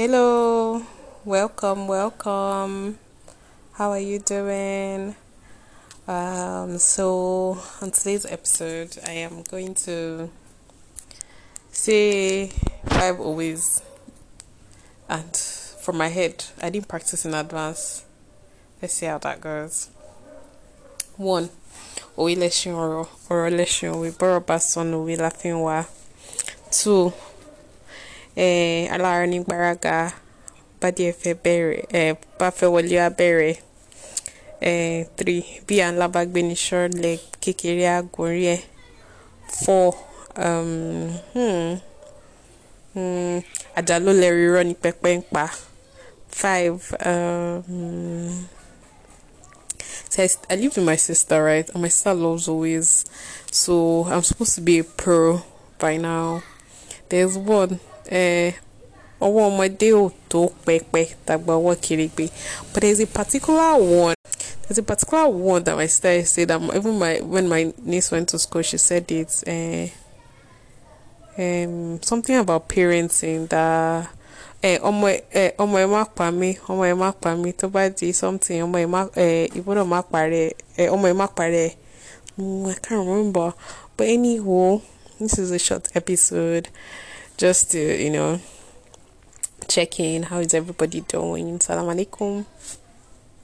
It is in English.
Hello, welcome, welcome. How are you doing? Um, so on today's episode, I am going to say five owes, and from my head, I didn't practice in advance. Let's see how that goes. One, òwe lẹṣin ọ̀rọ̀, ọ̀rọ̀ lẹṣin òwe, bọ́rọ̀ bá sọnù òwe la fi ń wá. Two, eh, alára ní gbáraga bá díẹ̀ fẹ́ bẹ̀rẹ̀, eh, bá fẹ́ wọlé á bẹ̀rẹ̀. Eh, three, bí à ń lábá gbé ní ṣọ́ọ̀lẹ̀ kékeré àgórí ẹ̀. Four, um, hmm, hmm, àjà ló lẹ́rìí irọ́ ní pẹpẹ ń pa. Five, um, so I, I live with my sister, right? And my sister loves always. So I'm supposed to be a pro by now. There's one, ọwọ́ ọmọdé ò tó pẹpẹ tàgbà ọwọ́ kèrègbè. But there's a particular one. There's a particular one that my sister said that even my when my niece went to school, she said it. Uh, um, something about parenting that ẹ ọmọ ẹ ọmọ ẹ má pa mí ọmọ ẹ má pa mí tó bá di something ọmọ ẹ má ẹ ìgbọ́dọ̀ má parẹ́ ẹ ọmọ ẹ má parẹ́ mm, I can't remember but anyhow this is a short episode just to you know check in how is everybody doing? Salam alaikum